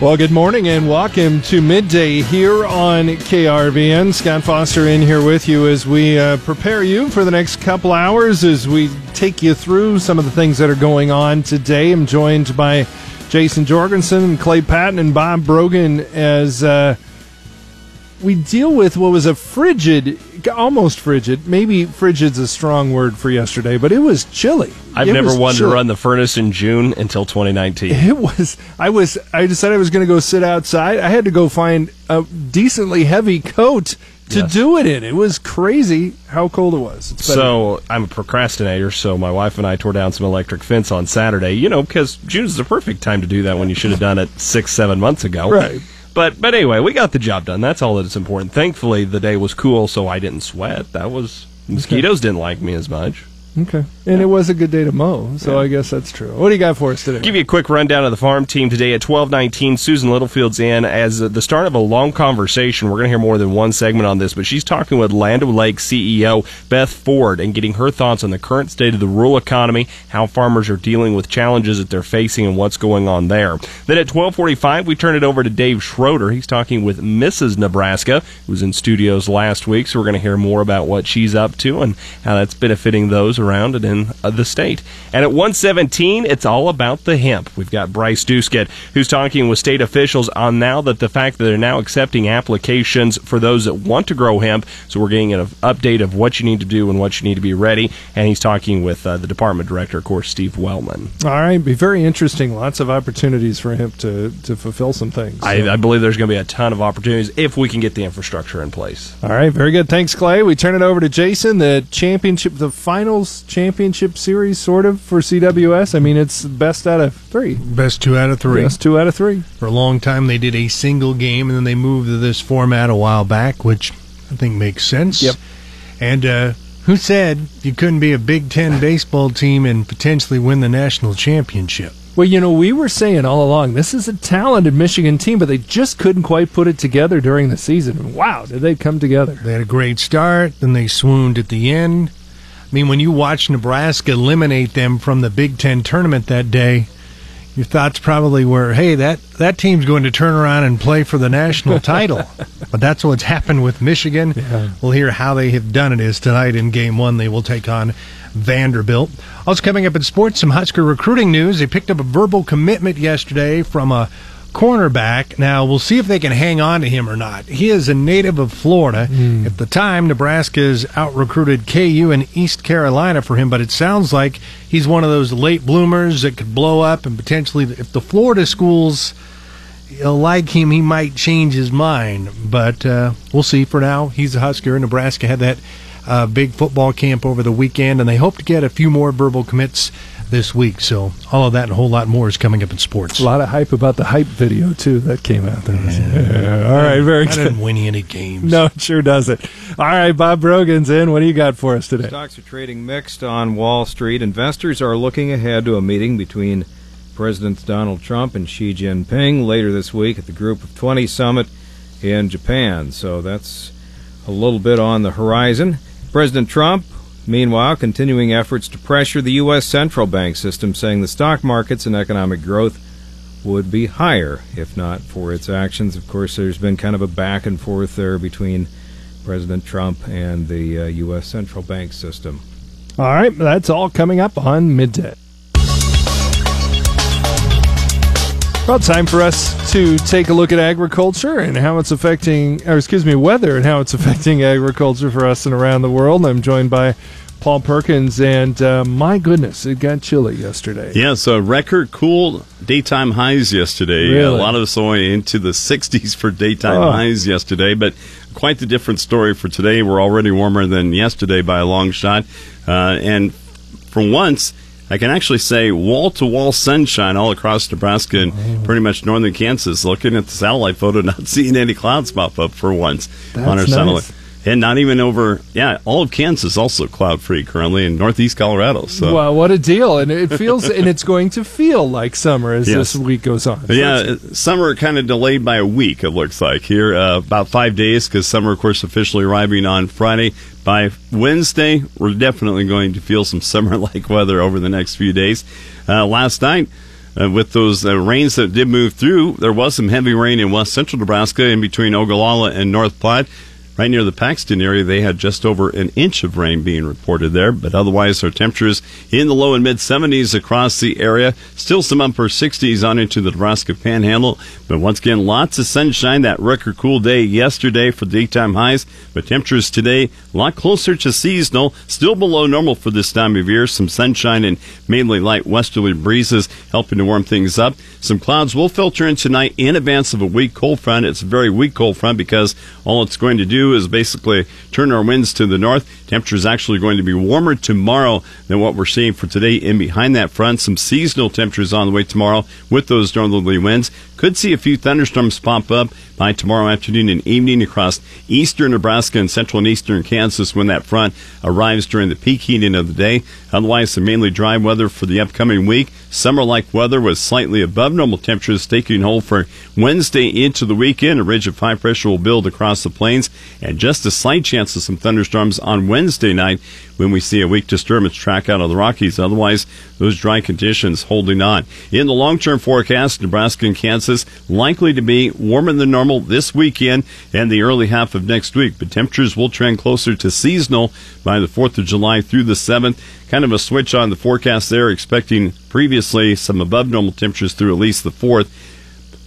Well, good morning and welcome to midday here on KRVN. Scott Foster in here with you as we uh, prepare you for the next couple hours as we take you through some of the things that are going on today. I'm joined by Jason Jorgensen, Clay Patton, and Bob Brogan as uh, we deal with what was a frigid, almost frigid. Maybe frigid's a strong word for yesterday, but it was chilly. I've It never wanted chilly. to run the furnace in June until 2019. It was. I was. I decided I was going to go sit outside. I had to go find a decently heavy coat to Yes. do it in. It was crazy how cold it was. So I'm a procrastinator. So my wife and I tore down some electric fence on Saturday. You know, because June is the perfect time to do that when you should have done it six, seven months ago. Right. But but anyway, we got the job done. That's all that's important. Thankfully, the day was cool, so I didn't sweat. That was mosquitoes didn't like me as much. okay, and it was a good day to mow. So I guess that's true. What do you got for us today? Give you a quick rundown of the farm team today at 12:19. Susan Littlefield's in as the start of a long conversation. We're going to hear more than one segment on this, but she's talking with Land O'Lakes CEO Beth Ford and getting her thoughts on the current state of the rural economy, how farmers are dealing with challenges that they're facing, and what's going on there. Then at 12:45, we turn it over to Dave Schroeder. He's talking with Mrs. Nebraska, who was in studios last week, so we're going to hear more about what she's up to and how that's benefiting those around and in uh, the state. And at 117, it's all about the hemp. We've got Bryce Duskett, who's talking with state officials on now that the fact that they're now accepting applications for those that want to grow hemp. So we're getting an update of what you need to do and what you need to be ready. And he's talking with uh, the department director, of course, Steve Wellman. All right, be very interesting. Lots of opportunities for hemp to to fulfill some things. I, So- I believe there's going to be a ton of opportunities if we can get the infrastructure in place. All right, very good. Thanks, Clay. We turn it over to Jason. The championship, the finals championship series, sort of for CWS. I mean, it's best out of three. Best two out of three. Best two out of three. For a long time, they did a single game, and then they moved to this format a while back, which I think makes sense. Yep. And uh, who said you couldn't be a Big Ten baseball team and potentially win the national championship? Well, you know, we were saying all along this is a talented Michigan team, but they just couldn't quite put it together during the season. Wow, did they come together? They had a great start, then they swooned at the end. I mean, when you watch Nebraska eliminate them from the Big Ten tournament that day, your thoughts probably were, "Hey, that that team's going to turn around and play for the national title." but that's what's happened with Michigan. Yeah. We'll hear how they have done it. Is tonight in Game One they will take on Vanderbilt. Also coming up in sports, some Husker recruiting news. They picked up a verbal commitment yesterday from a cornerback. Now we'll see if they can hang on to him or not. He is a native of Florida. At the time, Nebraska's out recruited KU and East Carolina for him, but it sounds like he's one of those late bloomers that could blow up and potentially, if the Florida schools like him, he might change his mind. But uh, we'll see. For now, he's a Husker. Nebraska had that uh, big football camp over the weekend, and they hope to get a few more verbal commits this week. So all of that and a whole lot more is coming up in sports. A lot of hype about the hype video too that came out. There. was- Yeah, All right, very I good. didn't win any games. No, it sure doesn't. All right, Bob Brogan's in. What do you got for us today? Stocks are trading mixed on Wall Street. Investors are looking ahead to a meeting between Presidents Donald Trump and Xi Jinping later this week at the Group of 20 summit in Japan. So that's a little bit on the horizon. President Trump, meanwhile, continuing efforts to pressure the U.S. central bank system, saying the stock markets and economic growth would be higher if not for its actions. Of course, there's been kind of a back and forth there between President Trump and the uh, U.S. central bank system. All right, that's all coming up on midday. Well, time for us to take a look at agriculture and how it's affecting, or excuse me, weather and how it's affecting agriculture for us and around the world. I'm joined by Paul Perkins, and uh, my goodness, it got chilly yesterday. Yeah, so record cool daytime highs yesterday. Really? A lot of us only into the 60s for daytime Oh. highs yesterday, but quite the different story for today. We're already warmer than yesterday by a long shot. Uh, and for once, I can actually say wall to wall sunshine all across Nebraska and Oh. pretty much northern Kansas. Looking at the satellite photo, not seeing any clouds pop up for once on our That's satellite. And not even over, yeah, all of Kansas also cloud free currently in northeast Colorado. So Wow, what a deal! And it feels, and it's going to feel like summer as Yes. this week goes on. Yeah, summer kind of delayed by a week. It looks like here, uh, about five days, because summer, of course, officially arriving on Friday. By Wednesday, we're definitely going to feel some summer-like weather over the next few days. Uh, last night, uh, with those uh, rains that did move through, there was some heavy rain in west central Nebraska in between Ogallala and North Platte. Right near the Paxton area, they had just over an inch of rain being reported there, but otherwise, our temperatures in the low and mid 70s across the area. Still some upper 60s on into the Nebraska Panhandle, but once again, lots of sunshine. That record cool day yesterday for daytime highs, but temperatures today a lot closer to seasonal, still below normal for this time of year. Some sunshine and mainly light westerly breezes helping to warm things up. Some clouds will filter in tonight in advance of a weak cold front. It's a very weak cold front because all it's going to do is basically turn our winds to the north. Temperature is actually going to be warmer tomorrow than what we're seeing for today. In behind that front, some seasonal temperatures on the way tomorrow with those northerly winds. Could see a few thunderstorms pop up by tomorrow afternoon and evening across eastern Nebraska and central and eastern Kansas when that front arrives during the peak heating of the day. Otherwise, some mainly dry weather for the upcoming week. Summer like weather with slightly above normal temperatures taking hold for Wednesday into the weekend. A ridge of high pressure will build across the plains and just a slight chance of some thunderstorms on Wednesday night when we see a weak disturbance track out of the Rockies. Otherwise, those dry conditions holding on. In the long term forecast, Nebraska and Kansas likely to be warmer than normal this weekend and the early half of next week, but temperatures will trend closer to seasonal by the 4th of July through the 7th. Kind of a switch on the forecast there, expecting previously some above normal temperatures through at least the 4th.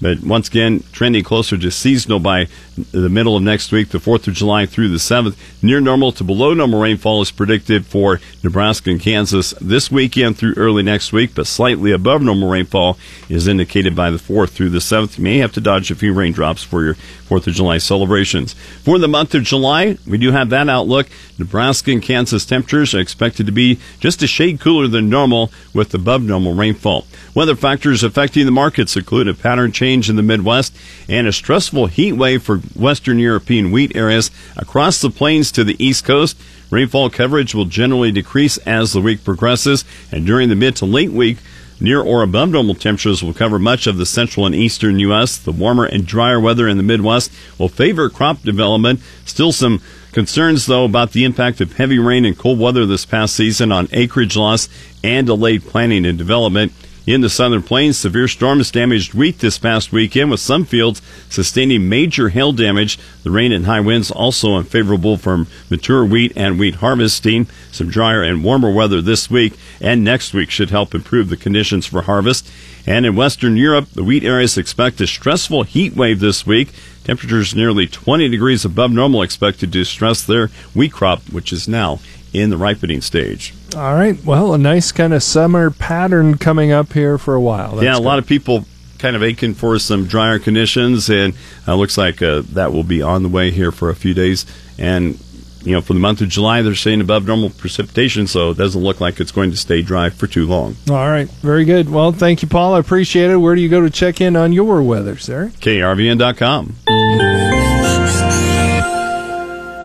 But once again, trending closer to seasonal by the middle of next week, the 4th of July through the 7th. Near normal to below normal rainfall is predicted for Nebraska and Kansas this weekend through early next week, but slightly above normal rainfall is indicated by the 4th through the 7th. You may have to dodge a few raindrops for your 4th of July celebrations. For the month of July, we do have that outlook. Nebraska and Kansas temperatures are expected to be just a shade cooler than normal with above normal rainfall. Weather factors affecting the markets include a pattern change in the Midwest and a stressful heat wave for Western European wheat areas across the plains to the East Coast. Rainfall coverage will generally decrease as the week progresses, and during the mid to late week, Near or above normal temperatures will cover much of the central and eastern U.S. The warmer and drier weather in the Midwest will favor crop development. Still some concerns, though, about the impact of heavy rain and cold weather this past season on acreage loss and delayed planting and development. In the southern plains, severe storms damaged wheat this past weekend, with some fields sustaining major hail damage. The rain and high winds also unfavorable for mature wheat and wheat harvesting. Some drier and warmer weather this week and next week should help improve the conditions for harvest. And in Western Europe, the wheat areas expect a stressful heat wave this week. Temperatures nearly 20 degrees above normal expected to stress their wheat crop, which is now in the ripening stage. All right. Well, a nice kind of summer pattern coming up here for a while. That's yeah, a good. lot of people kind of aching for some drier conditions, and uh, looks like uh, that will be on the way here for a few days. And you know, for the month of July, they're saying above normal precipitation, so it doesn't look like it's going to stay dry for too long. All right. Very good. Well, thank you, Paul. I appreciate it. Where do you go to check in on your weather, sir? KRVN.com.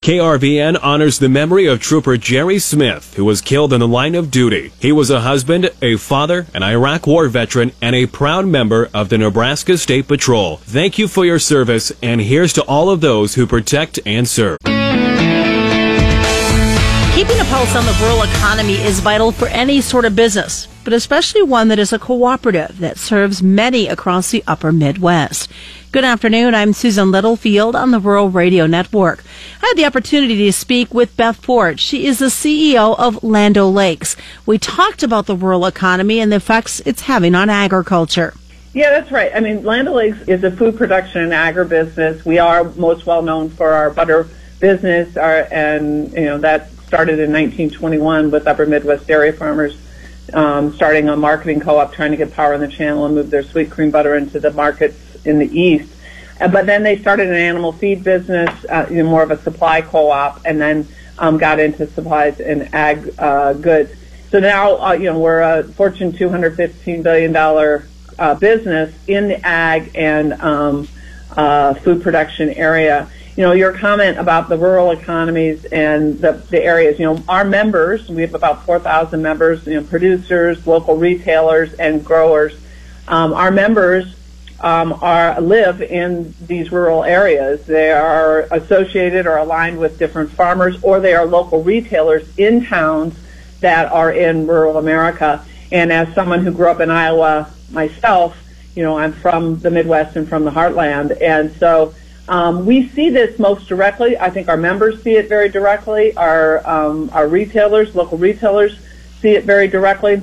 KRVN honors the memory of Trooper Jerry Smith, who was killed in the line of duty. He was a husband, a father, an Iraq War veteran, and a proud member of the Nebraska State Patrol. Thank you for your service, and here's to all of those who protect and serve. Keeping a pulse on the rural economy is vital for any sort of business, but especially one that is a cooperative that serves many across the upper Midwest. Good afternoon. I'm Susan Littlefield on the Rural Radio Network. I had the opportunity to speak with Beth Ford. She is the CEO of Land O'Lakes. We talked about the rural economy and the effects it's having on agriculture. Yeah, that's right. I mean, Land O'Lakes is a food production and agribusiness. We are most well known for our butter business, our, and you know that started in 1921 with Upper Midwest dairy farmers um, starting a marketing co-op, trying to get power in the channel and move their sweet cream butter into the markets in the east. Uh, but then they started an animal feed business, uh, you know, more of a supply co-op, and then um, got into supplies and ag uh, goods. So now, uh, you know, we're a Fortune 215 billion dollar uh, business in the ag and um, uh, food production area. You know, your comment about the rural economies and the, the areas. You know, our members, we have about 4,000 members. You know, producers, local retailers, and growers. Um, our members um, are live in these rural areas. They are associated or aligned with different farmers, or they are local retailers in towns that are in rural America. And as someone who grew up in Iowa myself, you know, I'm from the Midwest and from the Heartland, and so um, we see this most directly. I think our members see it very directly. Our um, our retailers, local retailers, see it very directly,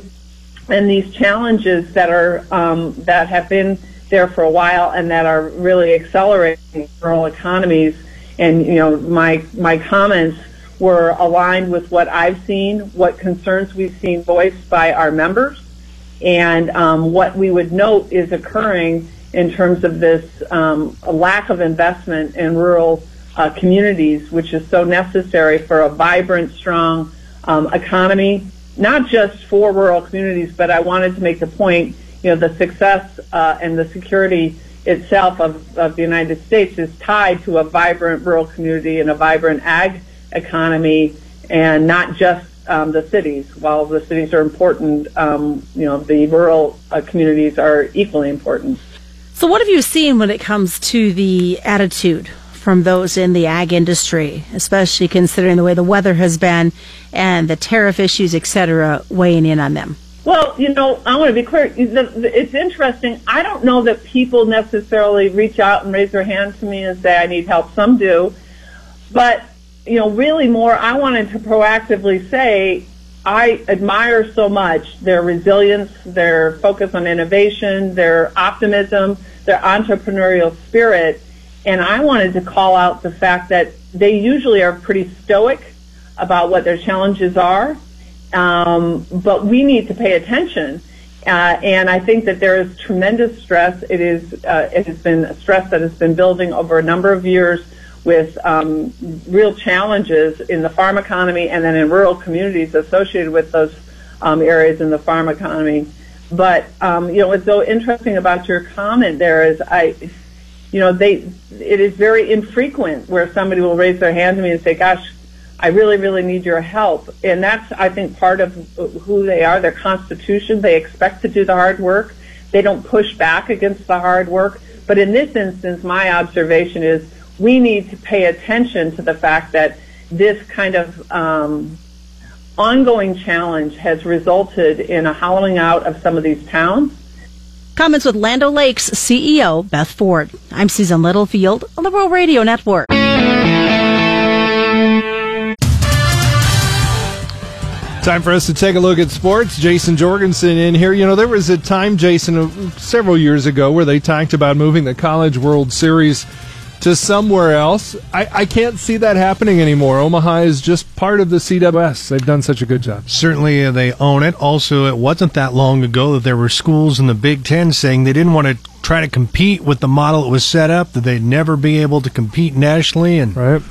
and these challenges that are um, that have been there for a while and that are really accelerating rural economies. And you know, my my comments were aligned with what I've seen, what concerns we've seen voiced by our members, and um, what we would note is occurring in terms of this um, lack of investment in rural uh, communities, which is so necessary for a vibrant, strong um, economy, not just for rural communities, but I wanted to make the point, you know, the success uh, and the security itself of, of the United States is tied to a vibrant rural community and a vibrant ag economy and not just um, the cities. While the cities are important, um, you know, the rural uh, communities are equally important. So, what have you seen when it comes to the attitude from those in the ag industry, especially considering the way the weather has been and the tariff issues, et cetera, weighing in on them? Well, you know, I want to be clear. It's interesting. I don't know that people necessarily reach out and raise their hand to me and say, I need help. Some do. But you know, really more, I wanted to proactively say, I admire so much their resilience, their focus on innovation, their optimism, their entrepreneurial spirit. And I wanted to call out the fact that they usually are pretty stoic about what their challenges are. Um, but we need to pay attention. Uh, and I think that there is tremendous stress. It is, uh, it has been a stress that has been building over a number of years with um, real challenges in the farm economy and then in rural communities associated with those um, areas in the farm economy. But um, you know, what's so interesting about your comment there is I, you know, they it is very infrequent where somebody will raise their hand to me and say, "Gosh, I really, really need your help," and that's I think part of who they are, their constitution. They expect to do the hard work. They don't push back against the hard work. But in this instance, my observation is we need to pay attention to the fact that this kind of um, ongoing challenge has resulted in a hollowing out of some of these towns. Comments with Land O'Lakes CEO Beth Ford. I'm Susan Littlefield on the Rural Radio Network. Time for us to take a look at sports. Jason Jorgensen in here. You know, there was a time, Jason, uh, several years ago where they talked about moving the College World Series to somewhere else. I, I can't see that happening anymore. Omaha is just part of the CWS. They've done such a good job. Certainly, uh, they own it. Also, it wasn't that long ago that there were schools in the Big Ten saying they didn't want to try to compete with the model that was set up, that they'd never be able to compete nationally. And right.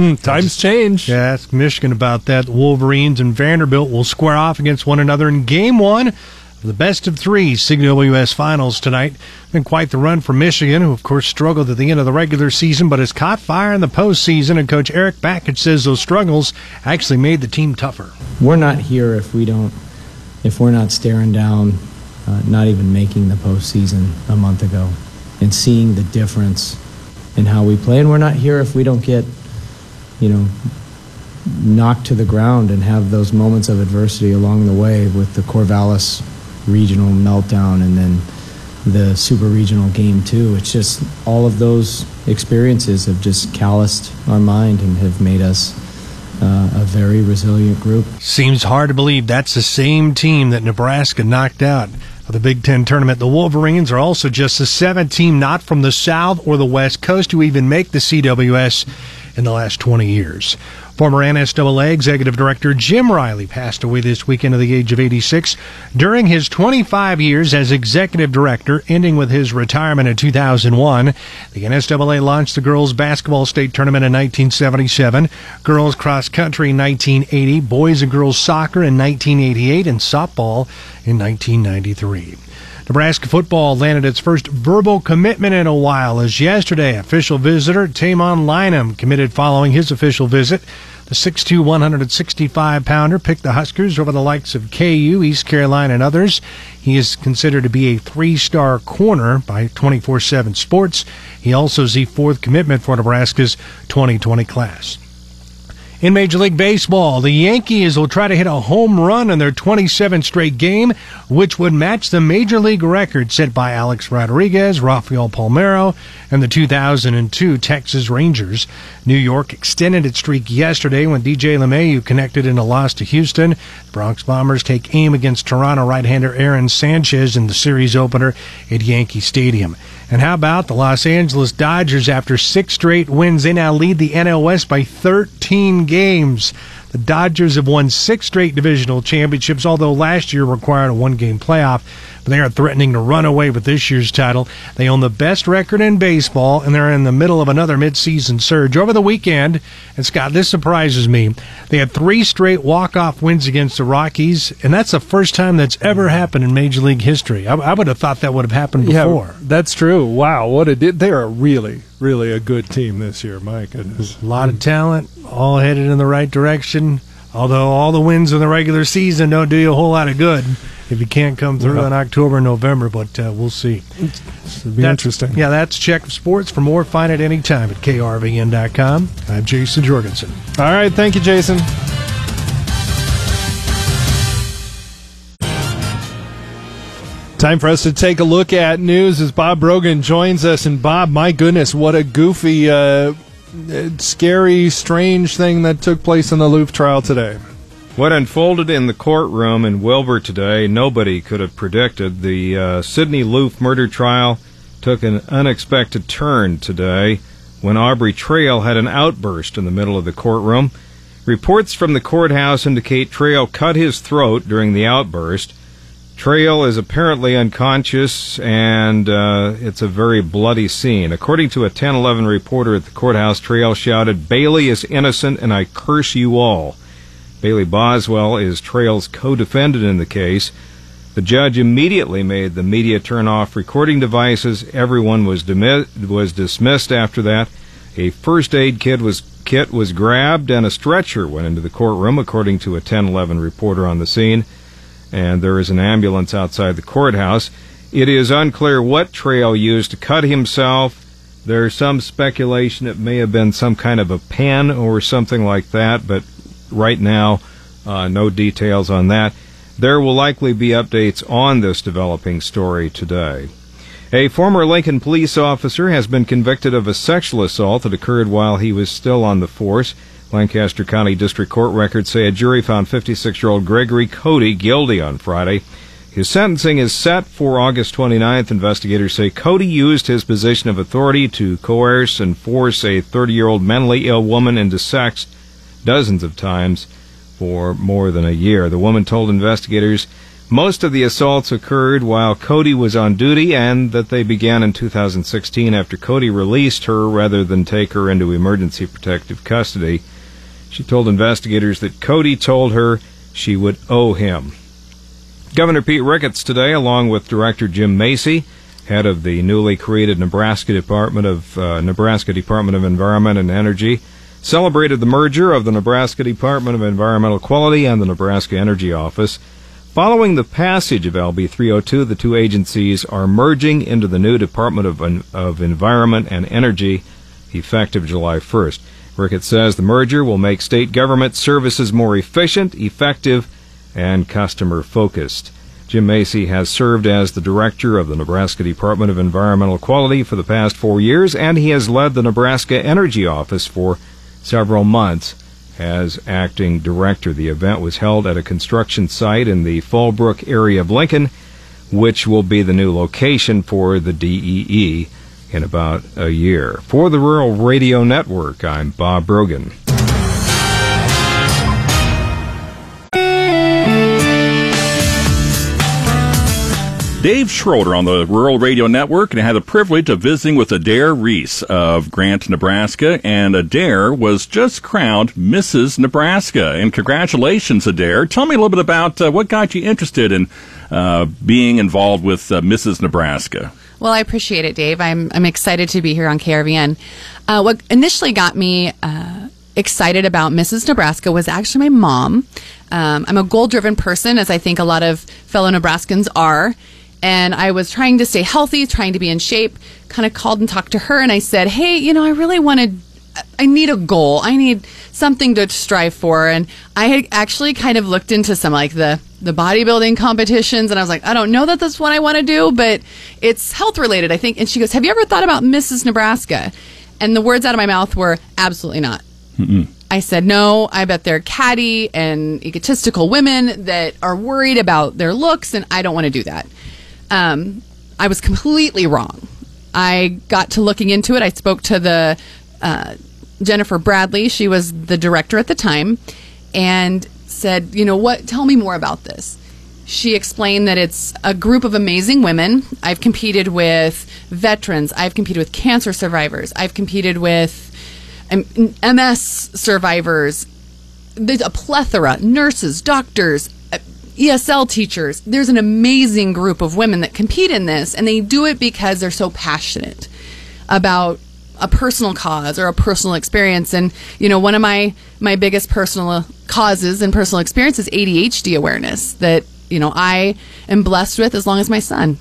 Hmm, times change. Yeah, ask Michigan about that. The Wolverines and Vanderbilt will square off against one another in game one of the best of three CWS finals tonight. Been quite the run for Michigan, who of course struggled at the end of the regular season, but has caught fire in the postseason. And Coach Eric Bakich says those struggles actually made the team tougher. We're not here if we don't, if we're not staring down, uh, not even making the postseason a month ago, and seeing the difference in how we play. And we're not here if we don't get, you know, knocked to the ground and have those moments of adversity along the way with the Corvallis regional meltdown and then the super regional game too. It's just all of those experiences have just calloused our mind and have made us uh, a very resilient group. Seems hard to believe that's the same team that Nebraska knocked out of the Big Ten tournament. The Wolverines are also just the seventh team not from the South or the West Coast to even make the CWS in the last 20 years. Former NSAA Executive Director Jim Riley passed away this weekend at the age of 86 during his 25 years as Executive Director, ending with his retirement in 2001. The NSAA launched the girls basketball state tournament in 1977, girls cross country in 1980, boys and girls soccer in 1988, and softball in 1993. Nebraska football landed its first verbal commitment in a while as yesterday official visitor Tamon Lynum committed following his official visit. The 6'2", 165-pounder picked the Huskers over the likes of KU, East Carolina, and others. He is considered to be a three-star corner by 24-7 Sports. He also is the fourth commitment for Nebraska's 2020 class. In Major League Baseball, the Yankees will try to hit a home run in their 27th straight game, which would match the Major League record set by Alex Rodriguez, Rafael Palmeiro, and the 2002 Texas Rangers. New York extended its streak yesterday when DJ LeMahieu connected in a loss to Houston. The Bronx Bombers take aim against Toronto right-hander Aaron Sanchez in the series opener at Yankee Stadium. And how about the Los Angeles Dodgers after six straight wins? They now lead the NL West by 13 games. The Dodgers have won six straight divisional championships, although last year required a one game playoff. They are threatening to run away with this year's title. They own the best record in baseball, and they're in the middle of another midseason surge. Over the weekend, and Scott, this surprises me, they had three straight walk off wins against the Rockies, and that's the first time that's ever happened in Major League history. I, I would have thought that would have happened before. Yeah, that's true. Wow, what a did they're a really, really a good team this year. My goodness, a lot of talent, all headed in the right direction. Although all the wins in the regular season don't do you a whole lot of good if you can't come through in October and November, but uh, we'll see. It'll be That's- interesting. Yeah, that's Check of Sports. For more, find it anytime at krvn.com. I'm Jason Jorgensen. All right, thank you, Jason. Time for us to take a look at news as Bob Brogan joins us. And Bob, my goodness, what a goofy, uh, uh, scary, strange thing that took place in the Loofe trial today. What unfolded in the courtroom in Wilber today, nobody could have predicted. The uh, Sydney Loofe murder trial took an unexpected turn today when Aubrey Trail had an outburst in the middle of the courtroom. Reports from the courthouse indicate Trail cut his throat during the outburst. Trail is apparently unconscious, and uh, it's a very bloody scene. According to a 1011 reporter at the courthouse, Trail shouted, Bailey is innocent, and I curse you all. Bailey Boswell is Trail's co defendant in the case. The judge immediately made the media turn off recording devices. Everyone was, was dismissed after that. A first aid kit was, kit was grabbed, and a stretcher went into the courtroom, according to a 1011 reporter on the scene and there is an ambulance outside the courthouse. It is unclear what Trail used to cut himself. There's some speculation it may have been some kind of a pen or something like that, but right now, uh, no details on that. There will likely be updates on this developing story today. A former Lincoln police officer has been convicted of a sexual assault that occurred while he was still on the force. Lancaster County District Court records say a jury found 56 year old Gregory Cody guilty on Friday. His sentencing is set for August 29th. Investigators say Cody used his position of authority to coerce and force a 30 year old mentally ill woman into sex dozens of times for more than a year. The woman told investigators most of the assaults occurred while Cody was on duty and that they began in 2016 after Cody released her rather than take her into emergency protective custody. She told investigators that Cody told her she would owe him. Governor Pete Ricketts today, along with Director Jim Macy, head of the newly created Nebraska Department of uh, Nebraska Department of Environment and Energy, celebrated the merger of the Nebraska Department of Environmental Quality and the Nebraska Energy Office. Following the passage of LB 302, the two agencies are merging into the new Department of, of Environment and Energy effective July 1st. Ricketts says the merger will make state government services more efficient, effective, and customer focused. Jim Macy has served as the director of the Nebraska Department of Environmental Quality for the past four years, and he has led the Nebraska Energy Office for several months as acting director. The event was held at a construction site in the Fallbrook area of Lincoln, which will be the new location for the DEE in about a year. For the Rural Radio Network, I'm Bob Brogan. Dave Schroeder on the Rural Radio Network, and I had the privilege of visiting with Adair Reese of Grant, Nebraska. And Adair was just crowned Mrs. Nebraska. And congratulations, Adair. Tell me a little bit about uh, what got you interested in uh, being involved with uh, Mrs. Nebraska. Well, I appreciate it, Dave. I'm, I'm excited to be here on KRVN. Uh, what initially got me uh, excited about Mrs. Nebraska was actually my mom. Um, I'm a goal driven person, as I think a lot of fellow Nebraskans are. And I was trying to stay healthy, trying to be in shape, kind of called and talked to her, and I said, Hey, you know, I really wanted. I need a goal. I need something to strive for. And I had actually kind of looked into some like the the bodybuilding competitions, and I was like, I don't know that that's what I want to do, but it's health related, I think. And she goes, Have you ever thought about Mrs. Nebraska? And the words out of my mouth were absolutely not. I said, no, I bet they're catty and egotistical women that are worried about their looks, and I don't want to do that. Um, I was completely wrong. I got to looking into it. I spoke to the uh, Jennifer Bradley. She was the director at the time, and said, you know what? Tell me more about this. She explained that it's a group of amazing women. I've competed with veterans. I've competed with cancer survivors. I've competed with um, MS survivors. There's a plethora nurses, doctors, ESL teachers. There's an amazing group of women that compete in this, and they do it because they're so passionate about a personal cause or a personal experience. And you know, one of my my biggest personal causes and personal experience is ADHD awareness that you know I am blessed with as long as my son.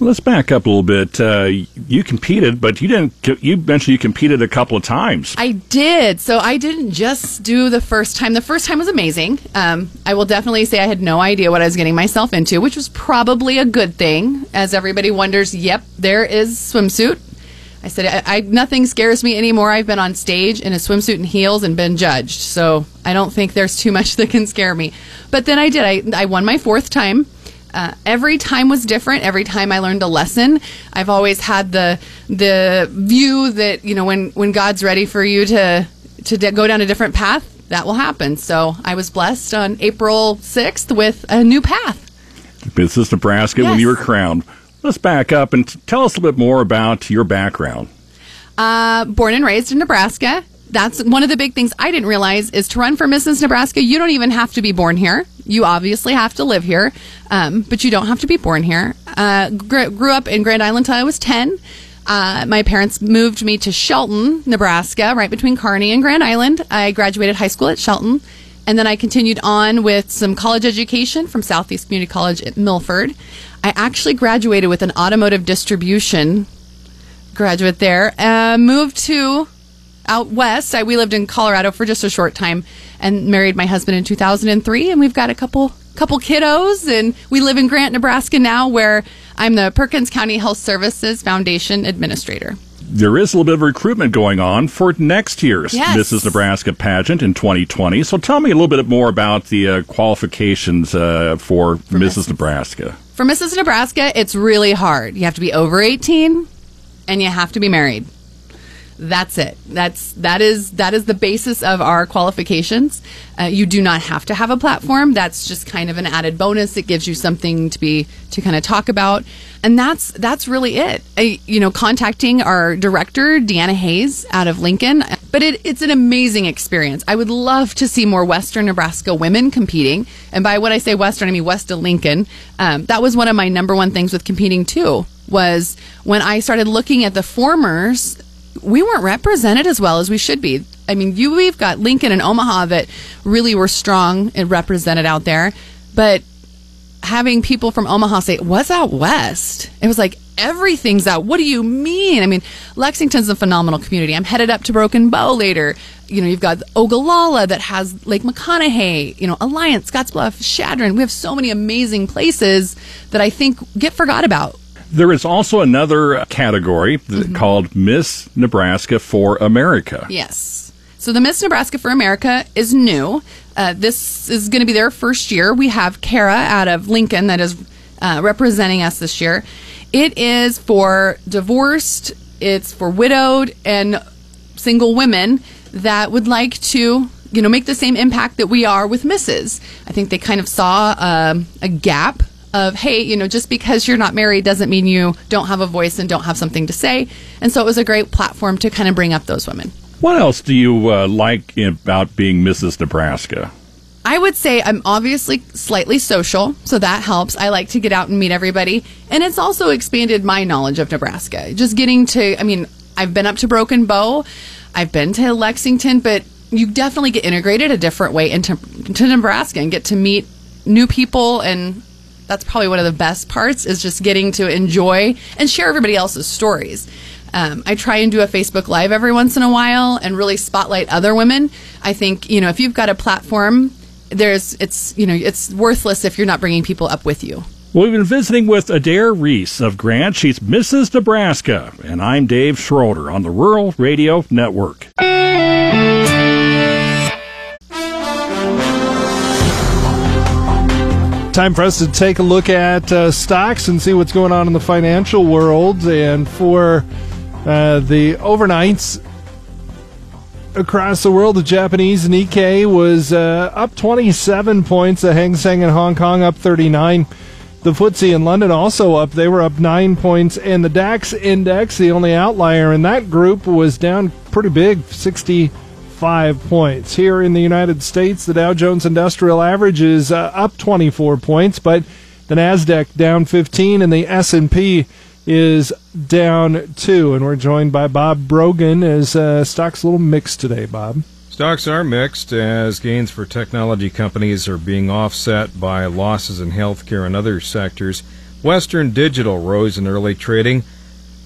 Let's back up a little bit. Uh, you competed, but you didn't. You mentioned you competed a couple of times. I did. So I didn't just do the first time. The first time was amazing. Um, I will definitely say I had no idea what I was getting myself into, which was probably a good thing. As everybody wonders, yep, there is swimsuit. I said, I, I, nothing scares me anymore. I've been on stage in a swimsuit and heels and been judged. So I don't think there's too much that can scare me. But then I did. I, I won my fourth time. Uh, every time was different. Every time I learned a lesson. I've always had the the view that you know when when God's ready for you to to de- go down a different path, that will happen. So I was blessed on April sixth with a new path. Mrs. Nebraska, Yes. when you were crowned. Let's back up and t- tell us a little bit more about your background. Uh, born and raised in Nebraska. That's one of the big things I didn't realize is to run for Mrs. Nebraska, you don't even have to be born here. You obviously have to live here, um, but you don't have to be born here. Uh, gr- grew up in Grand Island till I was 10. Uh, my parents moved me to Shelton, Nebraska, right between Kearney and Grand Island. I graduated high school at Shelton, and then I continued on with some college education from Southeast Community College at Milford. I actually graduated with an automotive distribution graduate there. Uh, moved to out west. I, we lived in Colorado for just a short time and married my husband in 2003. And we've got a couple couple kiddos. And we live in Grant, Nebraska now, where I'm the Perkins County Health Services Foundation Administrator. There is a little bit of recruitment going on for next year's Yes. Mrs. Nebraska pageant in 2020. So tell me a little bit more about the uh, qualifications uh, for, Mrs. Nebraska. For Mrs. Nebraska, it's really hard. You have to be over 18 and you have to be married. That's it. That's that is that is the basis of our qualifications. Uh, you do not have to have a platform. That's just kind of an added bonus. It gives you something to be to kind of talk about, and that's that's really it. I, you know, contacting our director Deanna Hayes out of Lincoln, but it, it's an amazing experience. I would love to see more Western Nebraska women competing, and by what I say Western, I mean west of Lincoln. Um, that was one of my number one things with competing too. Was when I started looking at the formers we weren't represented as well as we should be. I mean, you we've got Lincoln and Omaha that really were strong and represented out there, but having people from Omaha say, "What's out west?" It was like everything's out. What do you mean? I mean, Lexington's a phenomenal community. I'm headed up to Broken Bow later. You know, you've got Ogallala that has Lake McConaughey. You know, Alliance, Scottsbluff, Chadron. We have so many amazing places that I think get forgot about. There is also another category th- called Miss Nebraska for America. Yes. So the Miss Nebraska for America is new. Uh, this is going to be their first year. We have Kara out of Lincoln that is uh, representing us this year. It is for divorced, it's for widowed and single women that would like to, you know, make the same impact that we are with Mrs. I think they kind of saw um, a gap of hey you know just because you're not married doesn't mean you don't have a voice and don't have something to say and so it was a great platform to kind of bring up those women What else do you uh, like about being Mrs. Nebraska? I would say I'm obviously slightly social, so that helps. I like to get out and meet everybody. And it's also expanded my knowledge of Nebraska. Just getting to, I mean, I've been up to Broken Bow, I've been to Lexington, but you definitely get integrated a different way into to Nebraska and get to meet new people. And that's probably one of the best parts is just getting to enjoy and share everybody else's stories. Um, I try and do a Facebook Live every once in a while and really spotlight other women. I think you know if you've got a platform, there's it's you know it's worthless if you're not bringing people up with you. We've been visiting with Adair Reese of Grant. She's Mrs. Nebraska, and I'm Dave Schroeder on the Rural Radio Network. Time for us to take a look at uh, stocks and see what's going on in the financial world. And for uh, the overnights across the world, the Japanese Nikkei was uh, up 27 points. The Hang Seng in Hong Kong up 39. The FTSE in London also up. They were up nine points. And the DAX index, the only outlier in that group, was down pretty big, 60 five points. Here in the United States, the Dow Jones Industrial Average is uh, up 24 points, but the Nasdaq down 15 and the S&P is down 2 and we're joined by Bob Brogan as uh, stocks a little mixed today, Bob. Stocks are mixed as gains for technology companies are being offset by losses in healthcare and other sectors. Western Digital rose in early trading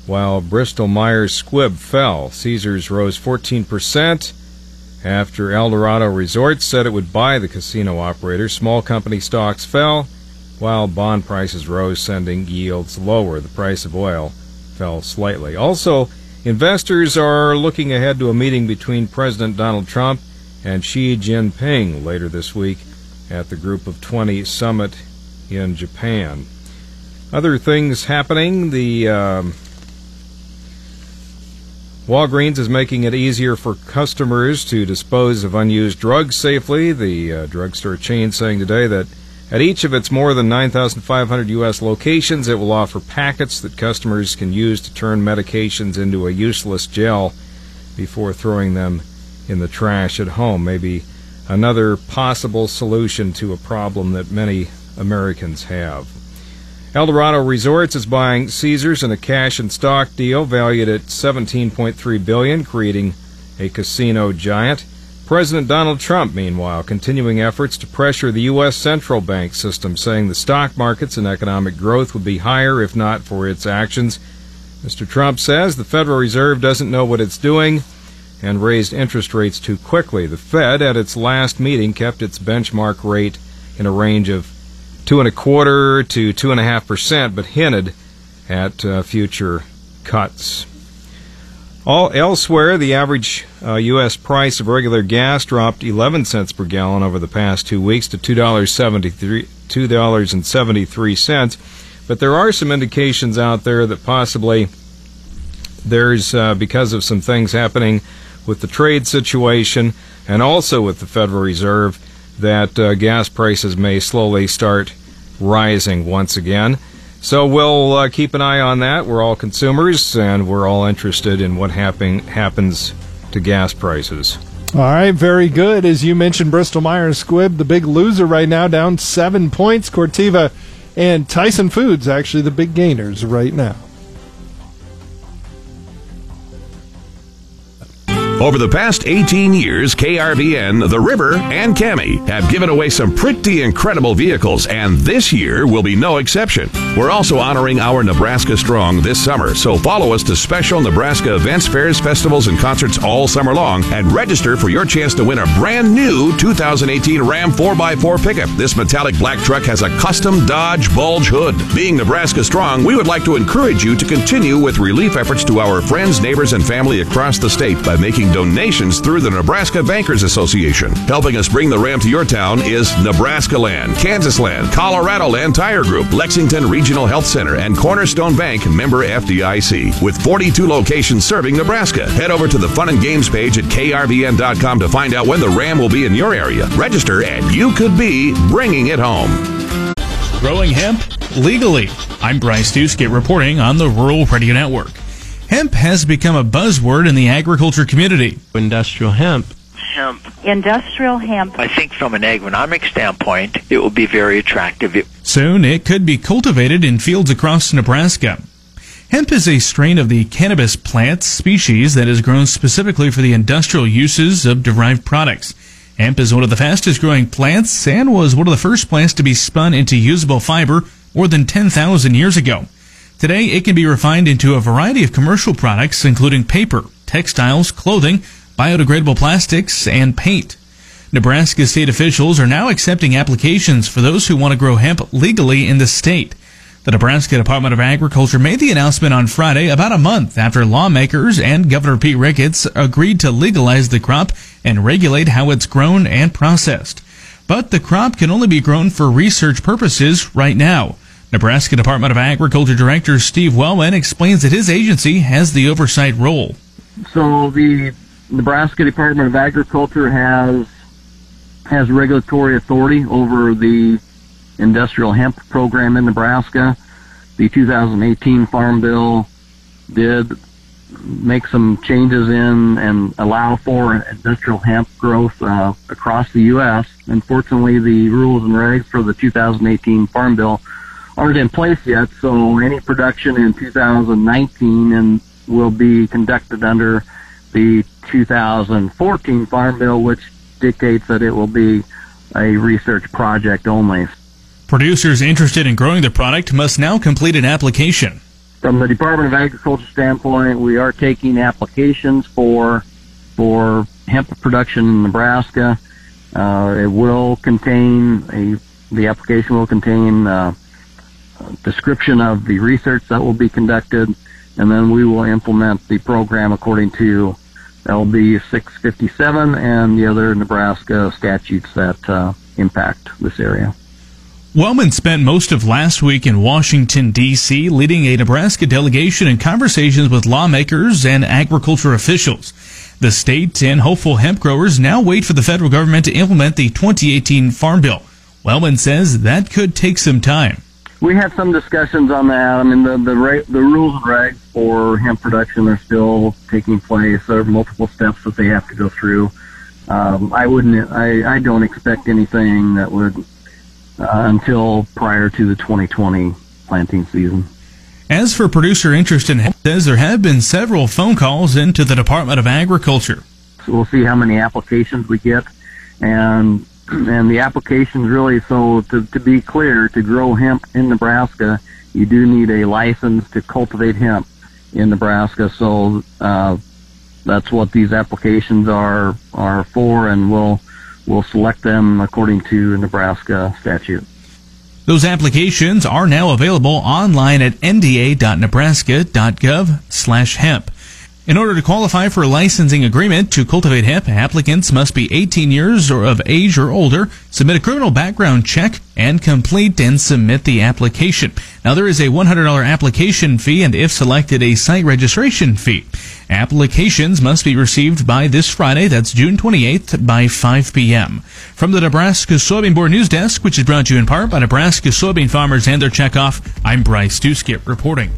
while Bristol Myers Squibb fell. Caesars rose 14% after Eldorado Resorts said it would buy the casino operator, small company stocks fell, while bond prices rose, sending yields lower. The price of oil fell slightly. Also, investors are looking ahead to a meeting between President Donald Trump and Xi Jinping later this week at the Group of 20 summit in Japan. Other things happening, the. Um, Walgreens is making it easier for customers to dispose of unused drugs safely. The uh, drugstore chain saying today that at each of its more than 9,500 U.S. locations, it will offer packets that customers can use to turn medications into a useless gel before throwing them in the trash at home. Maybe another possible solution to a problem that many Americans have. Eldorado Resorts is buying Caesars in a cash and stock deal valued at 17.3 billion, creating a casino giant. President Donald Trump, meanwhile, continuing efforts to pressure the U.S. central bank system, saying the stock markets and economic growth would be higher if not for its actions. Mr. Trump says the Federal Reserve doesn't know what it's doing and raised interest rates too quickly. The Fed, at its last meeting, kept its benchmark rate in a range of two and a quarter to two and a half percent, but hinted at uh, future cuts. All elsewhere, the average uh, U.S. price of regular gas dropped 11 cents per gallon over the past two weeks to $2.73, $2.73. But there are some indications out there that possibly there's, uh, because of some things happening with the trade situation and also with the Federal Reserve, that uh, gas prices may slowly start rising once again. So we'll uh, keep an eye on that. We're all consumers, and we're all interested in what happen- happens to gas prices. All right, very good. As you mentioned, Bristol Myers Squibb, the big loser right now, down seven points. Corteva and Tyson Foods, actually the big gainers right now. Over the past 18 years, KRVN, The River, and KAMI have given away some pretty incredible vehicles, and this year will be no exception. We're also honoring our Nebraska Strong this summer, so follow us to special Nebraska events, fairs, festivals, and concerts all summer long, and register for your chance to win a brand new 2018 Ram 4x4 pickup. This metallic black truck has a custom Dodge bulge hood. Being Nebraska Strong, we would like to encourage you to continue with relief efforts to our friends, neighbors, and family across the state by making donations through the Nebraska Bankers Association. Helping us bring the Ram to your town is Nebraska Land, Kansas Land, Colorado Land Tire Group, Lexington Regional Health Center, and Cornerstone Bank member FDIC. With 42 locations serving Nebraska, head over to the Fun and Games page at krvn.com to find out when the Ram will be in your area. Register, and you could be bringing it home. Growing hemp legally. I'm Bryce Duskett reporting on the Rural Radio Network. Hemp has become a buzzword in the agriculture community. Industrial hemp. Hemp. Industrial hemp. I think from an agronomic standpoint, it will be very attractive. Soon, it could be cultivated in fields across Nebraska. Hemp is a strain of the cannabis plant species that is grown specifically for the industrial uses of derived products. Hemp is one of the fastest growing plants and was one of the first plants to be spun into usable fiber more than 10,000 years ago. Today, it can be refined into a variety of commercial products, including paper, textiles, clothing, biodegradable plastics, and paint. Nebraska state officials are now accepting applications for those who want to grow hemp legally in the state. The Nebraska Department of Agriculture made the announcement on Friday about a month after lawmakers and Governor Pete Ricketts agreed to legalize the crop and regulate how it's grown and processed. But the crop can only be grown for research purposes right now. Nebraska Department of Agriculture Director Steve Wellman explains that his agency has the oversight role. So the Nebraska Department of Agriculture has has regulatory authority over the industrial hemp program in Nebraska. The 2018 Farm Bill did make some changes in and allow for industrial hemp growth uh, across the U.S. Unfortunately, the rules and regs for the 2018 Farm Bill aren't in place yet, so any production in 2019 and will be conducted under the 2014 Farm Bill, which dictates that it will be a research project only. Producers interested in growing the product must now complete an application. From the Department of Agriculture standpoint, we are taking applications for for hemp production in Nebraska. Uh, it will contain a the application will contain uh, description of the research that will be conducted, and then we will implement the program according to LB 657 and the other Nebraska statutes that uh, impact this area. Wellman spent most of last week in Washington, D.C., leading a Nebraska delegation in conversations with lawmakers and agriculture officials. The state and hopeful hemp growers now wait for the federal government to implement the 2018 Farm Bill. Wellman says that could take some time. We had some discussions on that. I mean, the the, ra- the rules and regs for hemp production are still taking place. There are multiple steps that they have to go through. Um, I wouldn't. I, I don't expect anything that would uh, until prior to the 2020 planting season. As for producer interest in hemp, says there have been several phone calls into the Department of Agriculture. So we'll see how many applications we get, and and the applications really. So to to be clear, to grow hemp in Nebraska, you do need a license to cultivate hemp in Nebraska. So uh, that's what these applications are are for, and we'll we'll select them according to Nebraska statute. Those applications are now available online at nda.nebraska.gov/hemp. In order to qualify for a licensing agreement to cultivate hemp, applicants must be 18 years or of age or older, submit a criminal background check, and complete and submit the application. Now there is a $100 application fee and if selected a site registration fee. Applications must be received by this Friday, that's June 28th by 5 p.m. From the Nebraska Soybean Board News Desk, which is brought to you in part by Nebraska soybean farmers and their checkoff, I'm Bryce Doeschot reporting.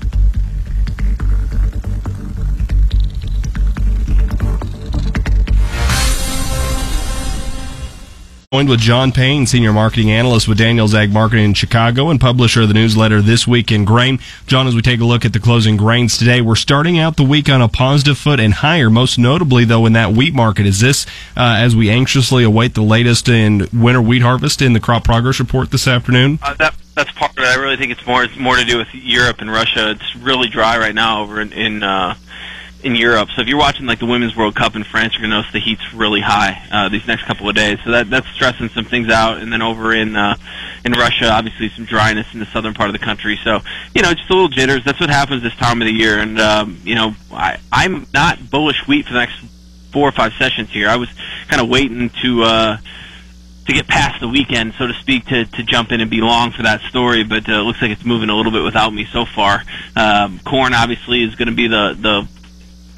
Joined with John Payne, Senior Marketing Analyst with Daniels Ag Marketing in Chicago and publisher of the newsletter This Week in Grain. John, as we take a look at the closing grains today, we're starting out the week on a positive foot and higher, most notably, though, in that wheat market. Is this uh, as we anxiously await the latest in winter wheat harvest in the crop progress report this afternoon? Uh, that that's part of it. I really think it's more it's more to do with Europe and Russia. It's really dry right now over in in, uh, in Europe. So if you're watching like the Women's World Cup in France, you're gonna notice the heat's really high uh, these next couple of days. So that that's stressing some things out. And then over in uh, in Russia, obviously some dryness in the southern part of the country. So you know, just a little jitters. That's what happens this time of the year. And um, you know, I I'm not bullish wheat for the next four or five sessions here. I was kind of waiting to. Uh, to get past the weekend, so to speak, to, to jump in and be long for that story. But uh, it looks like it's moving a little bit without me so far. Um, corn obviously is going to be the the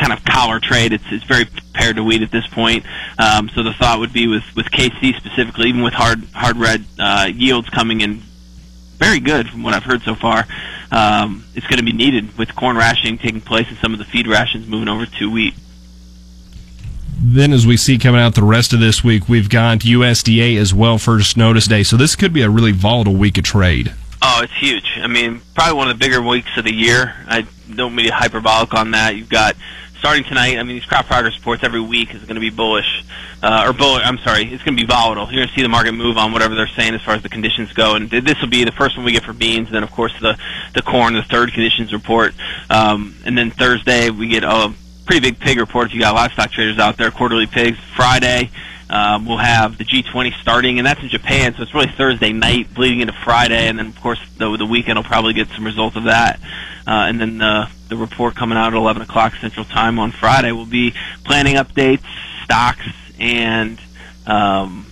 kind of collar trade. It's it's very paired to wheat at this point. Um, so the thought would be with with KC specifically, even with hard hard red uh, yields coming in very good from what I've heard so far. Um, it's going to be needed with corn rationing taking place and some of the feed rations moving over to wheat. Then, as we see coming out the rest of this week, we've got USDA as well first notice day. So this could be a really volatile week of trade. Oh, it's huge. I mean, probably one of the bigger weeks of the year. I don't mean to be hyperbolic on that. You've got starting tonight, I mean, these crop progress reports every week is going to be bullish, uh, or bull. I'm sorry, it's going to be volatile. You're going to see the market move on whatever they're saying as far as the conditions go, and th- this will be the first one we get for beans. And then, of course, the the corn, the third conditions report, um, and then Thursday we get a pretty big pig report. If you got livestock traders out there, quarterly pigs. Friday. Um, we'll have the G20 starting, and that's in Japan, so it's really Thursday night, bleeding into Friday, and then of course the the weekend will probably get some results of that, uh, and then the the report coming out at 11 o'clock Central Time on Friday will be planning updates, stocks, and um,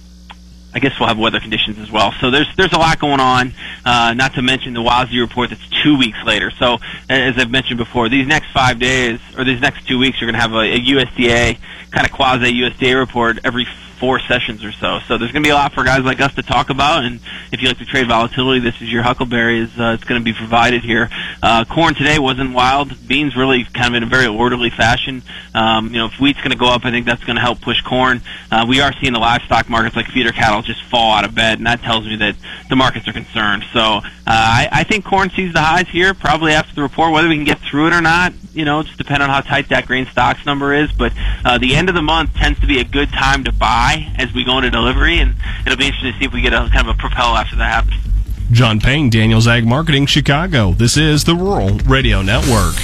I guess we'll have weather conditions as well. So there's there's a lot going on. Uh, not to mention the WASDE report that's two weeks later. So as I've mentioned before, these next five days or these next two weeks, you're going to have a, a USDA kind of quasi USDA report every four sessions or so. So there's going to be a lot for guys like us to talk about. And if you like to trade volatility, this is your Huckleberry. Is uh, it's going to be provided here. Uh, corn today wasn't wild. Beans really kind of in a very orderly fashion. Um, you know, if wheat's going to go up, I think that's going to help push corn. Uh, we are seeing the livestock markets like feeder cattle just fall out of bed, and that tells me that the markets are concerned. So uh, I, I think corn sees the highs here probably after the report. Whether we can get through it or not, you know, just depend on how tight that grain stocks number is. But uh, the end of the month tends to be a good time to buy as we go into delivery, and it'll be interesting to see if we get a kind of a propel after that happens. John Payne, Daniels Ag Marketing, Chicago. This is the Rural Radio Network.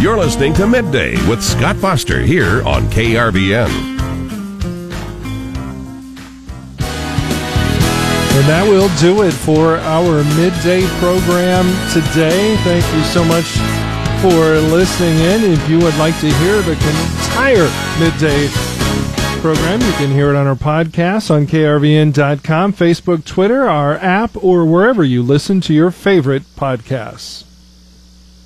You're listening to Midday with Scott Foster here on KRVN. And that will do it for our midday program today. Thank you so much for listening in. If you would like to hear the entire midday program, you can hear it on our podcast on krvn.com, Facebook, Twitter, our app, or wherever you listen to your favorite podcasts.